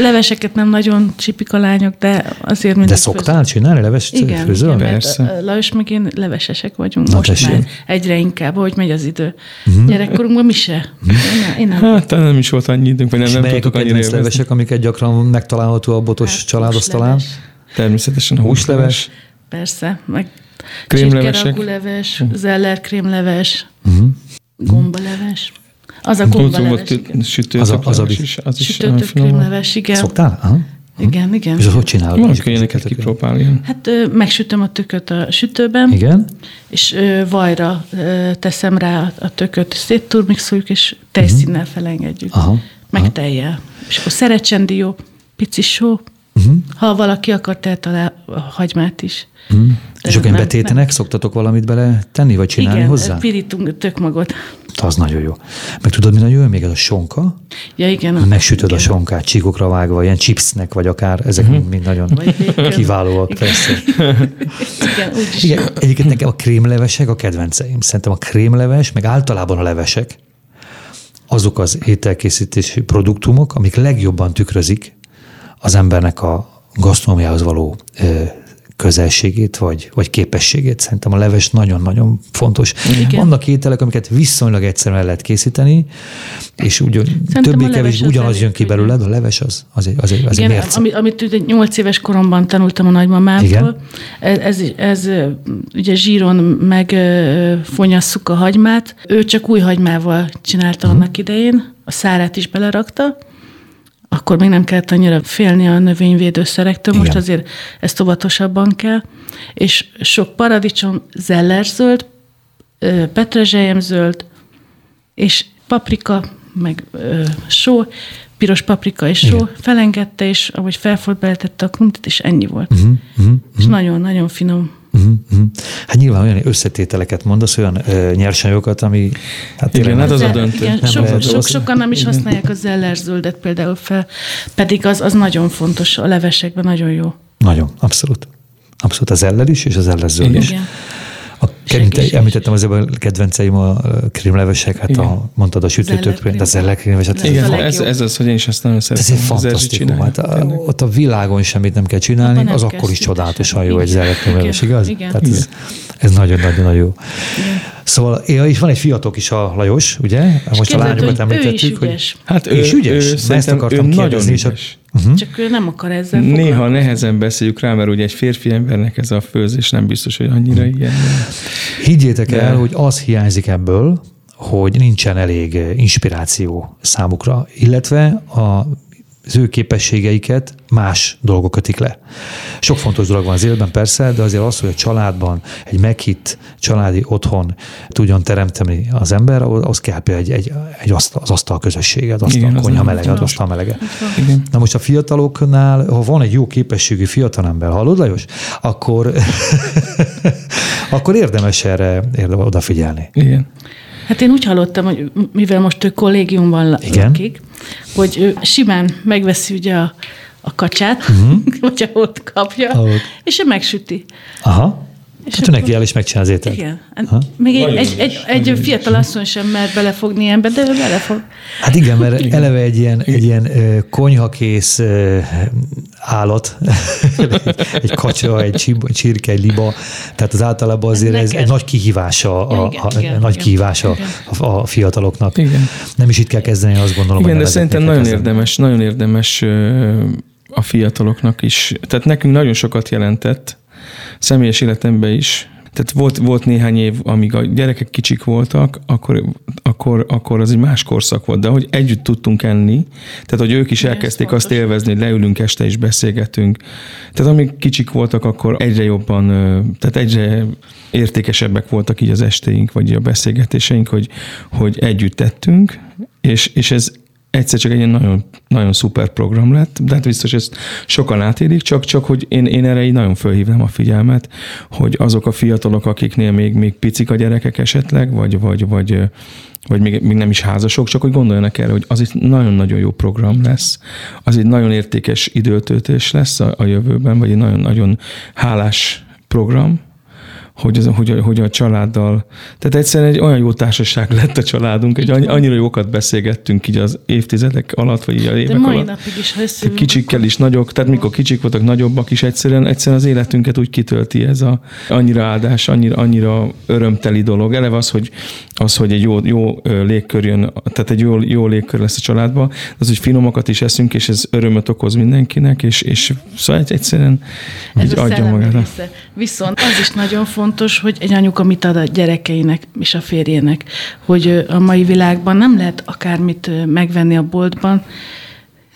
Leveseket nem nagyon csipik a lányok, de azért mindig De szoktál főzöm. csinálni leves igen, főzöl? Igen, Persze. Lajos meg én levesesek vagyunk Na, most tessék. már egyre inkább, hogy megy az idő. Uh-huh. Gyerekkorunkban mi se. Uh-huh. Én, én nem. Hát nem is volt annyi időnk, vagy nem, nem tudtuk annyira élvezni. levesek, amiket gyakran megtalálható a botos hát, családasztalán? Természetesen a húsleves. Persze, meg krémlevesek. leves, zeller krémleves, uh-huh. Gombaleves. Az a gombaleves, Sütőtök az a, az a is. Az is Sütőtök krémleves, igen. Szoktál? Aha. Igen, igen. És az hogy csinálod? Van, hogy ilyeneket kipróbálni. Hát ö, megsütöm a tököt a sütőben. Igen. És ö, vajra ö, teszem rá a tököt, szétturmixoljuk, és tejszínnel uh-huh. felengedjük. Aha. Meg Aha. tejjel. És akkor szerecsendió, pici só, Uh-huh. Ha valaki akar, tehet alá a hagymát is. Uh-huh. És akkor betétenek, nem. szoktatok valamit bele tenni, vagy csinálni Igen, hozzá? Igen, pirítunk tökmagot. Az nagyon jó. Meg tudod, mi nagyon jó? Még ez a sonka. Ja, igen. Megsütöd igen. a sonkát, csíkokra vágva, ilyen chipsnek, vagy akár, ezek uh-huh. mind, mind nagyon kiválóak. Igen. Persze. igen, úgyis. Igen, egyébként nekem a krémlevesek a kedvenceim. Szerintem a krémleves, meg általában a levesek, azok az ételkészítési produktumok, amik legjobban tükrözik az embernek a gasztronómiához való közelségét vagy, vagy képességét. Szerintem a leves nagyon-nagyon fontos. Igen. Vannak ételek, amiket viszonylag egyszerűen el lehet készíteni, és úgy többé-kevésbé ugyanaz jön ki belőle, de a leves az, az egy, az egy, az Igen, egy amit, amit nyolc éves koromban tanultam a nagymamámtól, Igen. ez, ez, ez ugye zsíron megfonyasszuk a hagymát. Ő csak új hagymával csinálta uh-huh. annak idején, a szárát is belerakta, akkor még nem kellett annyira félni a növényvédőszerektől, most Igen. azért ezt óvatosabban kell. És sok paradicsom, zellerzöld, petrezselyemzöld, és paprika, meg ö, só, piros paprika és só, Igen. felengedte, és ahogy felfolt, beletette a krumtit, és ennyi volt. Uh-huh, uh-huh, és nagyon-nagyon finom. Uh-huh. Hát nyilván olyan összetételeket mondasz, olyan ö, nyersanyagokat, ami... Hát igen, hát az a döntő. Igen, nem sok, sok, sokan nem is használják a zellerzöldet például fel, pedig az, az nagyon fontos, a levesekben nagyon jó. Nagyon, abszolút. Abszolút az eller is, és az ellerzöld is. Igen. Kerinte, említettem az a kedvenceim a krémlevesek, hát a, mondtad a sütőtök, de az ellerkrémleves. Hát Igen, ez, ez az, hogy én is ezt nagyon szeretem. Ez egy fantasztikum. Hát a, ott a világon semmit nem kell csinálni, az akkor is csodálatosan jó egy zellerkrémleves, igaz? Igen. Tehát ez, ez nagyon-nagyon jó. Szóval ja, és van egy fiatok is a Lajos, ugye? Most a lányokat említettük. Hogy, hát ő, és ügyes. Ő, ezt akartam ő nagyon ügyes. Uh-huh. Csak ő nem akar ezzel Néha nehezen beszéljük rá, mert ugye egy férfi embernek ez a főzés nem biztos, hogy annyira uh-huh. ilyen. Higgyétek De... el, hogy az hiányzik ebből, hogy nincsen elég inspiráció számukra, illetve a az ő képességeiket más dolgok kötik le. Sok fontos dolog van az életben persze, de azért az, hogy a családban egy meghitt családi otthon tudjon teremteni az ember, az kell például egy, egy, egy asztal, az asztal közössége, az asztal Igen, konyha melege, az asztal melege. Igen. Na most a fiataloknál, ha van egy jó képességű fiatalember, hallod Lajos? Akkor, akkor érdemes erre érdemes odafigyelni. Igen. Hát én úgy hallottam, hogy mivel most ő kollégiumban Igen? lakik, hogy simán megveszi ugye a, a kacsát, uh-huh. vagy ott kapja, Ahol. és ő megsüti. Aha. És hát akkor... neki el is megcsinál az ételt. Igen. Ha? Még egy, egy, egy, egy fiatal asszony sem mer belefogni ilyenbe, de ő belefog. Hát igen, mert igen. eleve egy ilyen, egy ilyen konyhakész állat, egy kacsa, egy csirke, egy liba, tehát az általában azért ez, ez egy nagy kihívása a, igen, a, igen, nagy igen, kihívása igen. A, a fiataloknak. Igen. Nem is itt kell kezdeni, azt gondolom. Igen, de szerintem nagyon kezdeni. érdemes, nagyon érdemes a fiataloknak is. Tehát nekünk nagyon sokat jelentett, személyes életemben is, tehát volt, volt néhány év, amíg a gyerekek kicsik voltak, akkor, akkor, akkor az egy más korszak volt, de hogy együtt tudtunk enni, tehát hogy ők is elkezdték azt élvezni, hogy leülünk este és beszélgetünk. Tehát amíg kicsik voltak, akkor egyre jobban, tehát egyre értékesebbek voltak így az estéink, vagy a beszélgetéseink, hogy, hogy együtt tettünk, és, és ez egyszer csak egy ilyen nagyon, nagyon szuper program lett, de hát biztos ezt sokan átélik, csak, csak hogy én, én erre így nagyon fölhívnám a figyelmet, hogy azok a fiatalok, akiknél még, még picik a gyerekek esetleg, vagy, vagy, vagy, vagy még, még nem is házasok, csak hogy gondoljanak erre, hogy az egy nagyon-nagyon jó program lesz, az egy nagyon értékes időtöltés lesz a, a jövőben, vagy egy nagyon-nagyon hálás program, hogy, az, hogy, a, hogy a családdal, tehát egyszerűen egy olyan jó társaság lett a családunk, egy annyira jókat beszélgettünk így az évtizedek alatt, vagy így a évek De mai alatt. napig is, ha Kicsikkel is nagyok, tehát mikor kicsik voltak, nagyobbak is, egyszerűen, egyszerűen az életünket úgy kitölti ez a annyira áldás, annyira, annyira örömteli dolog. Eleve az, hogy, az, hogy egy jó, jó légkör jön, tehát egy jó, jó légkör lesz a családban, az, hogy finomakat is eszünk, és ez örömöt okoz mindenkinek, és, és szóval egyszerűen ez így adja magára. Viszont az is nagyon fontos, fontos, hogy egy anyuka mit ad a gyerekeinek és a férjének, hogy a mai világban nem lehet akármit megvenni a boltban,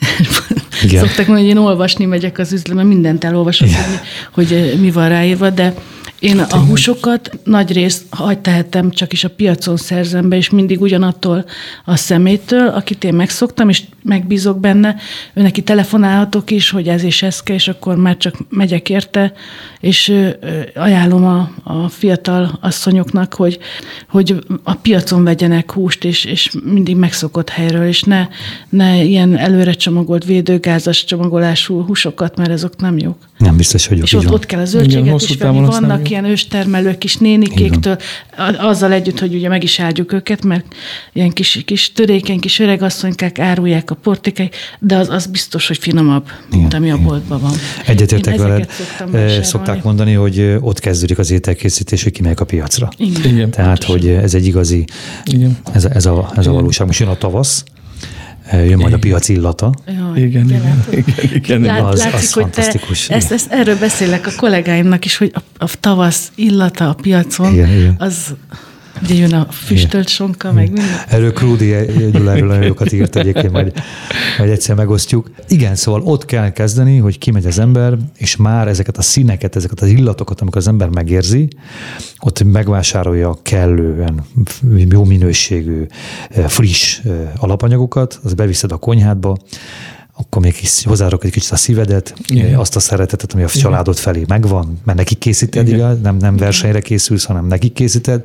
igen. Szoktak mondani, hogy én olvasni megyek az üzletben, mindent elolvasok, hogy, hogy mi van ráírva, de én a húsokat nagy részt hagy tehetem, csak is a piacon szerzem be, és mindig ugyanattól a szemétől, akit én megszoktam, és megbízok benne, ő neki telefonálhatok is, hogy ez és ez kell, és akkor már csak megyek érte, és ajánlom a, a fiatal asszonyoknak, hogy, hogy a piacon vegyenek húst, és, és mindig megszokott helyről, és ne, ne ilyen előre csomagolt védőgázas csomagolású húsokat, mert azok nem jók. Nem biztos, hogy És ott, ott kell a zöldséget Igen, is venni. Vannak ilyen őstermelők is nénikéktől, azzal együtt, hogy ugye meg is áldjuk őket, mert ilyen kis, kis törékeny, kis öregasszonykák árulják a portikai, de az, az biztos, hogy finomabb, Igen. mint ami a boltban van. Egyetértek veled. Szokták mondani, hogy ott kezdődik az ételkészítés, hogy kimegyek a piacra. Igen. Igen. Tehát, hogy ez egy igazi, Igen. Ez, ez, a, ez a valóság. Most jön a tavasz, jön majd a piac illata. Jaj, igen, igen, igen, igen, Lát, az, látszik, az hogy fantasztikus. Te, ezt, ezt, erről beszélek a kollégáimnak is, hogy a, a tavasz illata a piacon, igen, igen. az Ugye jön a füstölt sonka, meg minden. Erről Krúdi Gyuláról nagyon jókat írt egyébként, majd, majd egyszer megosztjuk. Igen, szóval ott kell kezdeni, hogy kimegy az ember, és már ezeket a színeket, ezeket az illatokat, amikor az ember megérzi, ott megvásárolja kellően jó minőségű, friss alapanyagokat, az beviszed a konyhádba, akkor még kis, hozzárak egy kicsit a szívedet, Igen. azt a szeretetet, ami a Igen. családod felé megvan, mert nekik készíted, igaz? Nem, nem versenyre készülsz, hanem nekik készíted.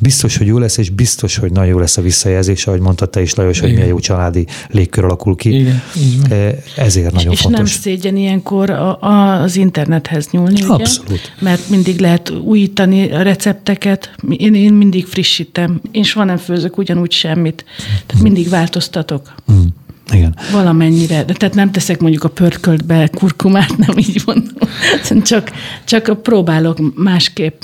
Biztos, hogy jó lesz, és biztos, hogy nagyon jó lesz a visszajelzés, ahogy mondtad te is, Lajos, Igen. hogy milyen jó családi légkör alakul ki. Igen. E, ezért nagyon és, fontos. És nem szégyen ilyenkor a, a, az internethez nyúlni, Abszolút. Ugye? Mert mindig lehet újítani a recepteket, én, én mindig frissítem. Én soha nem főzök ugyanúgy semmit. Tehát mindig változtatok. Mm. Igen. Valamennyire. De tehát nem teszek mondjuk a pörköltbe kurkumát, nem így mondom. Csak, csak próbálok másképp,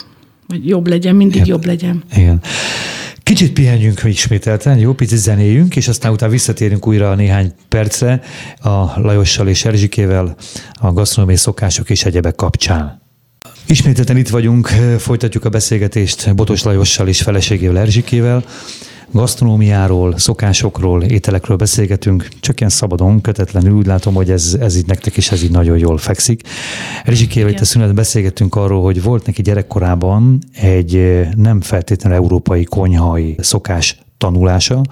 hogy jobb legyen, mindig Igen. jobb legyen. Igen. Kicsit pihenjünk ismételten, jó, picit zenéjünk, és aztán utána visszatérünk újra néhány percre a Lajossal és Erzsikével a gasztronómiai szokások és egyebek kapcsán. Ismételten itt vagyunk, folytatjuk a beszélgetést Botos Lajossal és feleségével Erzsikével gasztronómiáról, szokásokról, ételekről beszélgetünk, csak ilyen szabadon, kötetlenül. Úgy látom, hogy ez, ez így nektek is ez így nagyon jól fekszik. Rizsikével itt a szünetben beszélgettünk arról, hogy volt neki gyerekkorában egy nem feltétlenül európai konyhai szokás tanulása.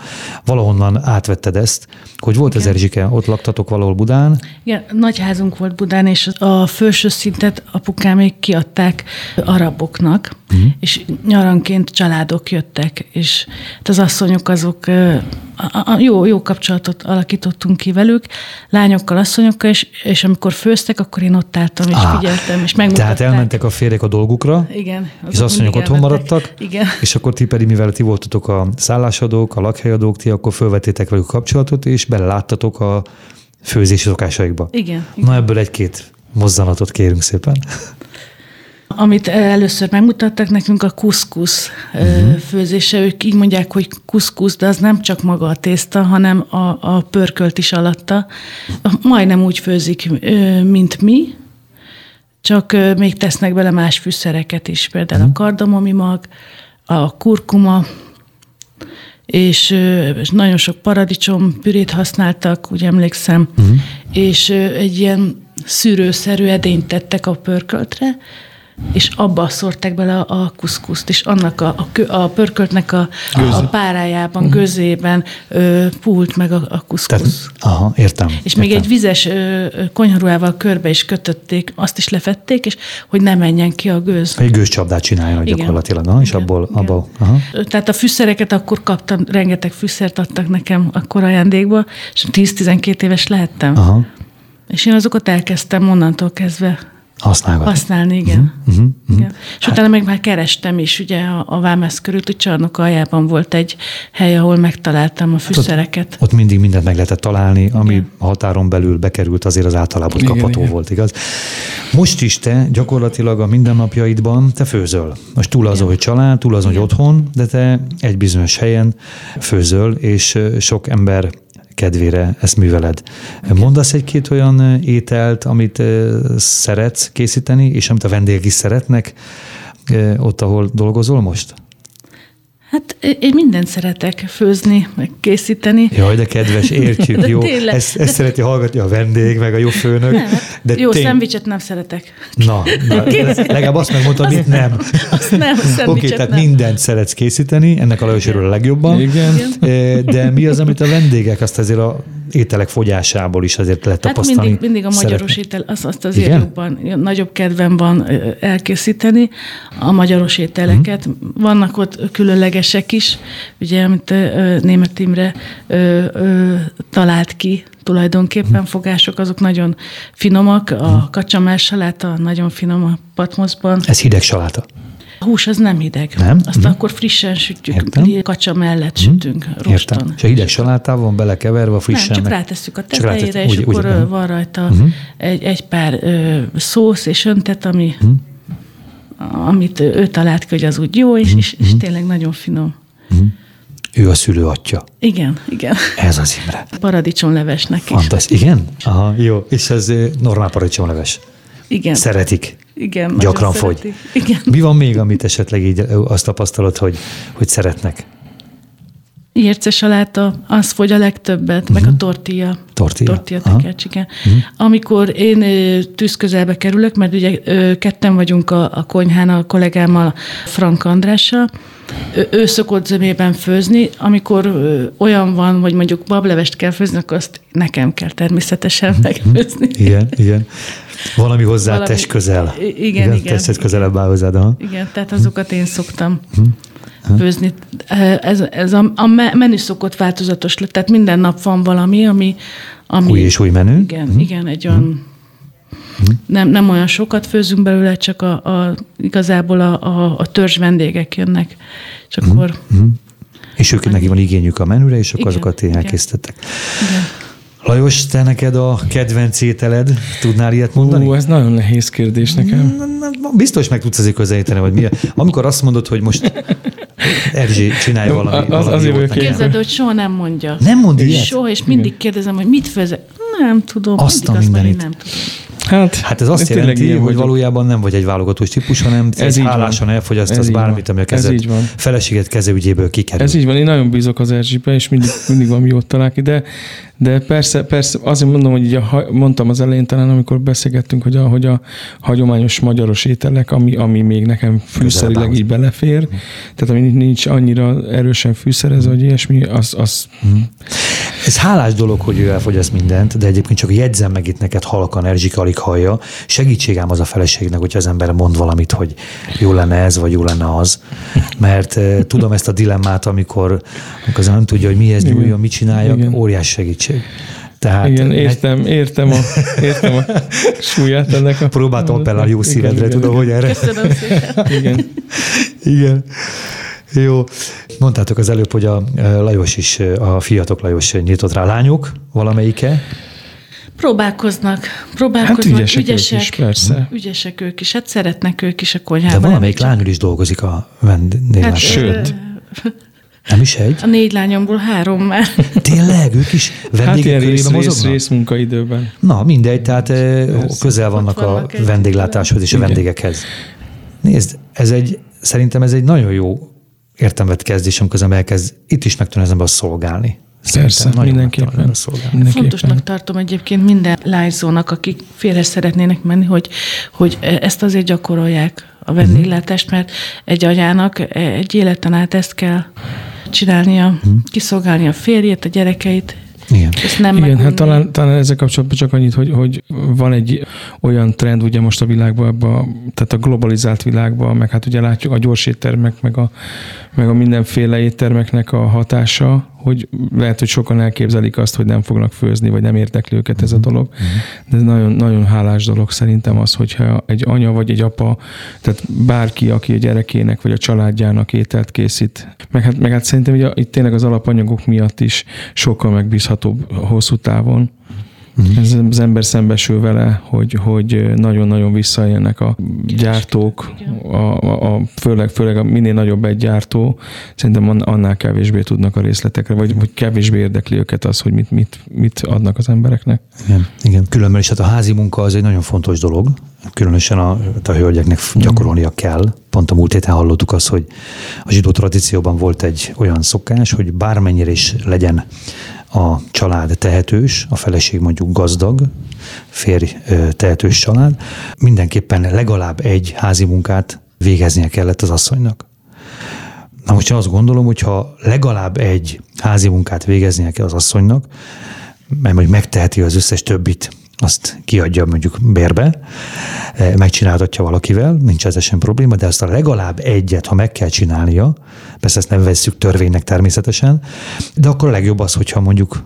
Valahonnan átvetted ezt, hogy volt Igen. Erzsike, ott laktatok valahol Budán? Igen, nagy házunk volt Budán, és a felső szintet apukámék kiadták araboknak, uh-huh. és nyaranként családok jöttek, és hát az asszonyok azok a, a, jó, jó kapcsolatot alakítottunk ki velük, lányokkal, asszonyokkal, és, és amikor főztek, akkor én ott álltam, és ah, figyeltem, és megmutatták. Tehát elmentek a férjek a dolgukra, Igen, és az asszonyok otthon maradtak, Igen. és akkor ti pedig, mivel ti voltatok a szállásadók, a lakhelyadók, ti akkor felvetétek velük kapcsolatot, és beleláttatok a főzési szokásaikba. Igen. igen. Na ebből egy-két mozzanatot kérünk szépen. Amit először megmutattak nekünk, a kuszkusz uh-huh. főzése. Ők így mondják, hogy kuszkusz, de az nem csak maga a tészta, hanem a, a pörkölt is alatta. Majdnem úgy főzik, mint mi, csak még tesznek bele más fűszereket is, például uh-huh. a mhm. kardamomi mag, a kurkuma, és, és nagyon sok paradicsom pürét használtak, úgy emlékszem, uh-huh. és egy ilyen szűrőszerű edényt tettek a pörköltre, és abba szórták bele a kuszkuszt, és annak a, a, a pörköltnek a, a párájában, uh-huh. gözében ö, pult meg a, a kuszkusz. Tehát, aha, értem. És értem. még egy vizes ö, konyharuhával körbe is kötötték, azt is lefették, és hogy ne menjen ki a gőz. Egy gőzcsapdát csináljon igen. gyakorlatilag, na, és igen, abból, igen. abból aha. Tehát a fűszereket akkor kaptam, rengeteg fűszert adtak nekem akkor ajándékba, és 10-12 éves lehettem. Aha. És én azokat elkezdtem onnantól kezdve Használgatni. Használni, igen. Uh-huh, uh-huh. igen. És hát. utána meg már kerestem is, ugye a, a Vámesz körülti csarnok aljában volt egy hely, ahol megtaláltam a fűszereket. Hát ott, ott mindig mindent meg lehetett találni, ami igen. határon belül bekerült, azért az általában igen, kapható igen. volt, igaz? Most is te gyakorlatilag a mindennapjaidban te főzöl. Most túl azon, hogy család, túl azon, hogy otthon, de te egy bizonyos helyen főzöl, és sok ember kedvére ezt műveled. Mondasz egy-két olyan ételt, amit szeretsz készíteni, és amit a vendégek is szeretnek ott, ahol dolgozol most? Hát én mindent szeretek főzni, meg készíteni. Jaj, de kedves, értjük, de jó. Tényleg, ezt, ezt de... szereti hallgatni a vendég, meg a jó főnök. Nem, de jó, tény... szendvicset nem szeretek. Na, na legalább azt megmondtam, mit nem. Azt nem, Oké, okay, tehát nem. mindent szeretsz készíteni, ennek a Lajos a legjobban. Igen. De mi az, amit a vendégek azt ezért a ételek fogyásából is azért lehet hát tapasztalni. Mindig, mindig a magyaros szeretni. étel, azt, azt azért jobban, nagyobb kedvem van elkészíteni a magyaros ételeket. Hmm. Vannak ott különlegesek is, ugye, amit német Imre talált ki tulajdonképpen hmm. fogások, azok nagyon finomak, a hmm. kacsamás saláta nagyon finom a patmoszban. Ez hideg saláta. A hús az nem hideg. Nem? Azt mm. akkor frissen sütjük, Értem. kacsa mellett mm. sütünk roston. Értem. És a hideg salátával van belekeverve frissen? Nem, csak meg... rátesszük a tetejére, és úgy, akkor úgy, van rajta mm. egy, egy pár ö, szósz és öntet, ami, mm. amit ő talált ki, hogy az úgy jó, és, mm. és, és tényleg nagyon finom. Mm. Ő a szülő atya. Igen, igen. Ez az Imre. Paradicsomlevesnek is. Fantasz, igen? Aha, jó. És ez normál paradicsomleves. Igen. Szeretik. Igen. Gyakran fogy. Igen. Mi van még, amit esetleg így azt tapasztalod, hogy, hogy szeretnek? Érce saláta, az fogy a legtöbbet, uh-huh. meg a mhm. tortilla. Tortilla? Tortilla tekercs, igen. Uh-huh. Amikor én tűz közelbe kerülök, mert ugye ketten vagyunk a, a konyhán a kollégámmal, Frank Andrással, ő, szokott zömében főzni, amikor olyan van, hogy mondjuk bablevest kell főzni, akkor azt nekem kell természetesen uh-huh. megfőzni. Igen, igen. Valami hozzá Valami, test közel. Igen, igen. igen tested közelebb áll hozzád. Aha. Igen, tehát azokat én szoktam. Uh-huh főzni. Ez, ez a, a menü szokott változatos tehát minden nap van valami, ami... ami új és új menü? Igen, igen, egy olyan... Nem, nem olyan sokat főzünk belőle, csak a, a, igazából a, a, a törzs vendégek jönnek, és akkor... Hmm. És ők neki van igényük a menüre, és akkor igen, azokat én elkészítettek. Igen. Lajos, te neked a kedvenc ételed, tudnál ilyet mondani? Ú, ez nagyon nehéz kérdés nekem. Biztos meg tudsz azért közelíteni, hogy mi. Amikor azt mondod, hogy most Erzsi csinálja valami, az, valami azért Képzeld, hogy soha nem mondja. Nem mond ilyet? Soha, és mindig kérdezem, hogy mit főzek. Nem tudom. Azt a mindenit. Nem tudom. Hát, hát ez azt jelenti, hogy vagyok. valójában nem vagy egy válogatós típus, hanem ez egy hálásan elfogyasztasz bármit, ami a kezed, ez így feleséget kezeügyéből kikerül. Ez így van, én nagyon bízok az Erzsibe, és mindig, mindig valami jót talál ki, de, de persze, persze azért mondom, hogy így a, mondtam az elején talán, amikor beszélgettünk, hogy a, hogy a hagyományos magyaros ételek, ami, ami még nekem fűszerileg így belefér, tehát ami nincs annyira erősen fűszerezve, hogy ilyesmi, az, az hmm. Ez hálás dolog, hogy ő elfogyaszt mindent, de egyébként csak jegyzem meg itt neked halkan, Erzsika alig hallja. Segítségám az a feleségnek, hogyha az ember mond valamit, hogy jó lenne ez, vagy jó lenne az. Mert uh, tudom ezt a dilemmát, amikor, amikor az nem tudja, hogy mihez nyúljon, mit csináljak, Igen. óriás segítség. Tehát Igen, értem, értem, a, értem a súlyát ennek a... Próbáltam appellálni jó szívedre, tudom, hogy erre. Köszönöm szépen. Igen. Igen. Jó. Mondtátok az előbb, hogy a Lajos is, a fiatok Lajos nyitott rá lányok valamelyike. Próbálkoznak, próbálkoznak, hát ügyesek, ügyesek, ők is, persze. ügyesek ők is, hát szeretnek ők is a konyhában. De valamelyik lányul is dolgozik a vendéglátásban. Hát, Sőt. Nem is egy? A négy lányomból három már. Tényleg? Ők is vendégek hát rész, rész, rész munkaidőben. Na, mindegy, tehát Persze. közel vannak, vannak a vendéglátáshoz és a vendégekhez. Nézd, ez egy, szerintem ez egy nagyon jó értelmet kezdés, amikor az ember elkezd itt is meg az ember szolgálni. Persze, mindenképpen. mindenképpen. Fontosnak tartom egyébként minden lányzónak, akik félre szeretnének menni, hogy, hogy ezt azért gyakorolják a vendéglátást, mert egy anyának egy életen át ezt kell csinálnia, uh-huh. kiszolgálni a férjét, a gyerekeit, igen. Nem Igen, hát talán, talán ezzel kapcsolatban csak annyit, hogy, hogy van egy olyan trend ugye most a világban, abba, tehát a globalizált világban, meg hát ugye látjuk a gyors éttermek, meg a, meg a mindenféle éttermeknek a hatása, hogy lehet, hogy sokan elképzelik azt, hogy nem fognak főzni, vagy nem érdekli őket ez a mhm. dolog. Mhm. De ez nagyon, nagyon hálás dolog szerintem az, hogyha egy anya vagy egy apa, tehát bárki, aki a gyerekének vagy a családjának ételt készít, meg hát, meg hát szerintem ugye itt tényleg az alapanyagok miatt is sokkal megbízhatóbb hosszú távon. Uh-huh. Ez az ember szembesül vele, hogy, hogy nagyon-nagyon visszaélnek a gyártók, a, a, a, főleg, főleg a minél nagyobb egy gyártó, szerintem annál kevésbé tudnak a részletekre, vagy, vagy kevésbé érdekli őket az, hogy mit, mit, mit adnak az embereknek. Igen, igen. különben is hát a házi munka az egy nagyon fontos dolog, különösen a, a hölgyeknek gyakorolnia kell. Pont a múlt héten hallottuk azt, hogy a zsidó tradícióban volt egy olyan szokás, hogy bármennyire is legyen a család tehetős, a feleség mondjuk gazdag, férj tehetős család, mindenképpen legalább egy házi munkát végeznie kellett az asszonynak. Na most én azt gondolom, hogy ha legalább egy házi munkát végeznie kell az asszonynak, mert mondjuk megteheti az összes többit, azt kiadja mondjuk bérbe, megcsináltatja valakivel, nincs ez sem probléma, de azt a legalább egyet, ha meg kell csinálnia, persze ezt nem vesszük törvénynek természetesen, de akkor a legjobb az, hogyha mondjuk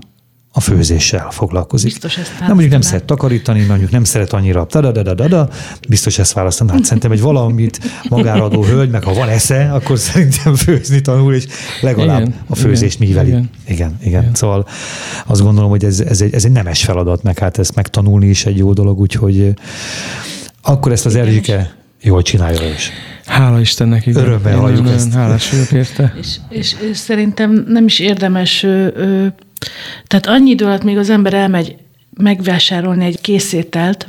a főzéssel foglalkozik. Biztos ezt nem, mondjuk nem szeret takarítani, mondjuk nem szeret annyira da da da da biztos ezt választaná. Hát szerintem egy valamit magára adó hölgy, meg ha van esze, akkor szerintem főzni tanul, és legalább igen, a főzést igen, műveli. Igen. Igen, igen. igen. Szóval azt gondolom, hogy ez, ez, egy, ez egy nemes feladat, meg hát ezt megtanulni is egy jó dolog, úgyhogy akkor ezt az Erzsike jól csinálja is. Hála Istennek, igen. Örömmel halljuk ezt. Hálás vagyok érte. És, és, és szerintem nem is érdemes ö, tehát annyi idő alatt, még az ember elmegy megvásárolni egy készételt,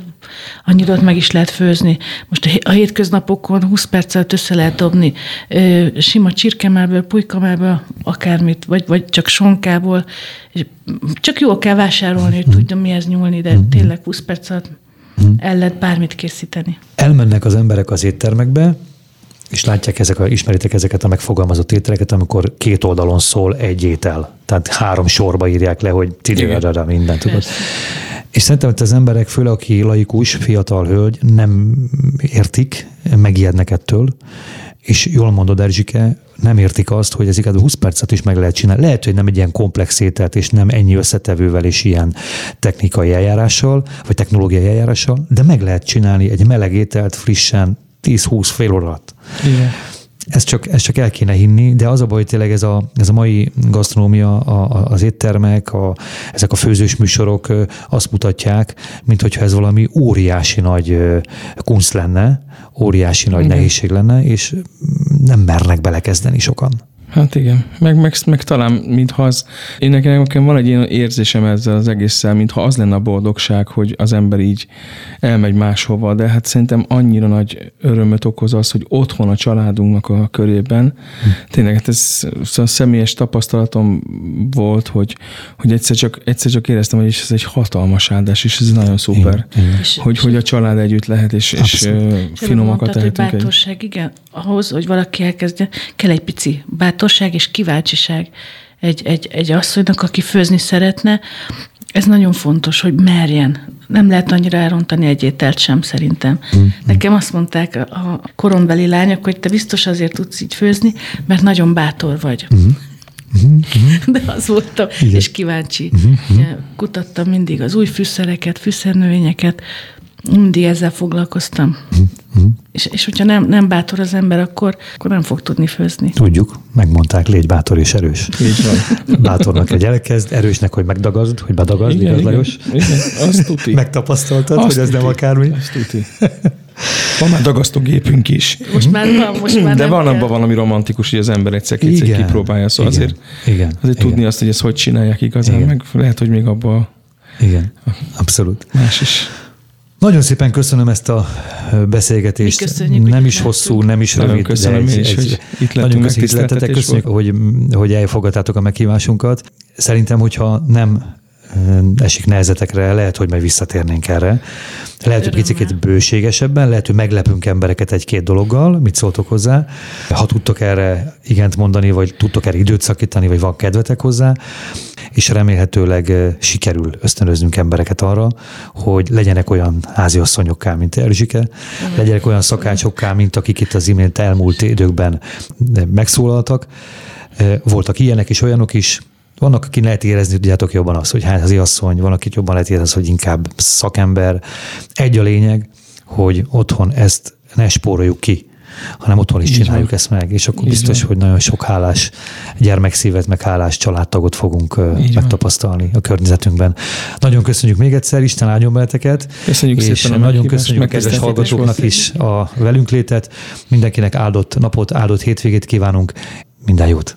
annyi időt meg is lehet főzni. Most a hétköznapokon 20 percet össze lehet dobni sima csirkemelből, pulykamelből, akármit, vagy, vagy csak sonkából. És csak jól kell vásárolni, hogy tudjam mihez nyúlni, de tényleg 20 perc alatt el lehet bármit készíteni. Elmennek az emberek az éttermekbe, és látják ezek a, ismeritek ezeket a megfogalmazott ételeket, amikor két oldalon szól egy étel. Tehát három sorba írják le, hogy tidirada minden, tudod. És szerintem, hogy az emberek, főleg aki laikus, fiatal hölgy, nem értik, megijednek ettől, és jól mondod, Erzsike, nem értik azt, hogy ezeket a 20 percet is meg lehet csinálni. Lehet, hogy nem egy ilyen komplex ételt, és nem ennyi összetevővel és ilyen technikai eljárással, vagy technológiai eljárással, de meg lehet csinálni egy meleg ételt frissen, 10-20 fél óra alatt. Igen. Ezt csak, ezt csak el kéne hinni, de az a baj, hogy tényleg ez a, ez a mai gasztronómia, a, az éttermek, a, ezek a főzős műsorok azt mutatják, mint hogyha ez valami óriási nagy kunst lenne, óriási nagy Igen. nehézség lenne, és nem mernek belekezdeni sokan. Hát igen, meg, meg, meg talán mintha az, én nekem, nekem van egy ilyen érzésem ezzel az egésszel, mintha az lenne a boldogság, hogy az ember így elmegy máshova, de hát szerintem annyira nagy örömöt okoz az, hogy otthon a családunknak a körében, hm. tényleg hát ez a személyes tapasztalatom volt, hogy, hogy egyszer, csak, egyszer csak éreztem, hogy ez egy hatalmas áldás, és ez nagyon szuper, igen, igen. Hogy, hogy a család együtt lehet, és, és finomakat tehetünk. Bátorság, igen, ahhoz, hogy valaki elkezdje, kell egy pici bátorság, bátorság és kíváncsiság egy, egy, egy asszonynak, aki főzni szeretne, ez nagyon fontos, hogy merjen. Nem lehet annyira elrontani egy ételt sem, szerintem. Mm. Nekem azt mondták a korombeli lányok, hogy te biztos azért tudsz így főzni, mert nagyon bátor vagy. Mm. Mm-hmm. De az voltam, Igen. és kíváncsi. Mm-hmm. Kutattam mindig az új fűszereket, fűszernövényeket, mindig ezzel foglalkoztam. Mm-hmm. És, és hogyha nem, nem bátor az ember, akkor, akkor nem fog tudni főzni. Tudjuk, megmondták, légy bátor és erős. Így van. Bátornak, hogy elkezd, erősnek, hogy megdagazd, hogy bedagazd, igen, igaz, igen, Lajos? Igen, azt tuti. Megtapasztaltad, azt hogy ez tuti. nem akármi? Azt tuti. Van már dagasztógépünk is. Most már van, most már De van abban valami romantikus, hogy az ember egyszer kétszer kipróbálja, szóval igen, azért, igen, azért igen. tudni azt, hogy ezt hogy csinálják igazán, igen. meg lehet, hogy még abban igen, abszolút. Más is. Nagyon szépen köszönöm ezt a beszélgetést. Köszönjük, nem is hosszú, nem is rövid. Köszönöm egy, is, egy, hogy itt nagyon köszönjük, köszönjük hogy, hogy elfogadtátok a meghívásunkat. Szerintem, hogyha nem esik nehezetekre, lehet, hogy majd visszatérnénk erre. Lehet, hogy picit bőségesebben, lehet, hogy meglepünk embereket egy-két dologgal, mit szóltok hozzá. Ha tudtok erre igent mondani, vagy tudtok erre időt szakítani, vagy van kedvetek hozzá, és remélhetőleg sikerül ösztönöznünk embereket arra, hogy legyenek olyan háziasszonyokká, mint Erzsike, legyenek olyan szakácsokká, mint akik itt az imént elmúlt időkben megszólaltak. Voltak ilyenek és olyanok is, vannak, aki lehet érezni, tudjátok jobban azt, hogy házi asszony, van, akit jobban lehet érezni, hogy inkább szakember. Egy a lényeg, hogy otthon ezt ne spóroljuk ki, hanem otthon is Így csináljuk van. ezt meg, és akkor Így biztos, van. hogy nagyon sok hálás gyermekszívet, meg hálás családtagot fogunk Így megtapasztalni van. a környezetünkben. Nagyon köszönjük még egyszer, Isten áldjon beleteket. Köszönjük és szépen nagyon köszönjük a kedves hallgatóknak is a velünk létet. Mindenkinek áldott napot, áldott hétvégét kívánunk. Minden jót!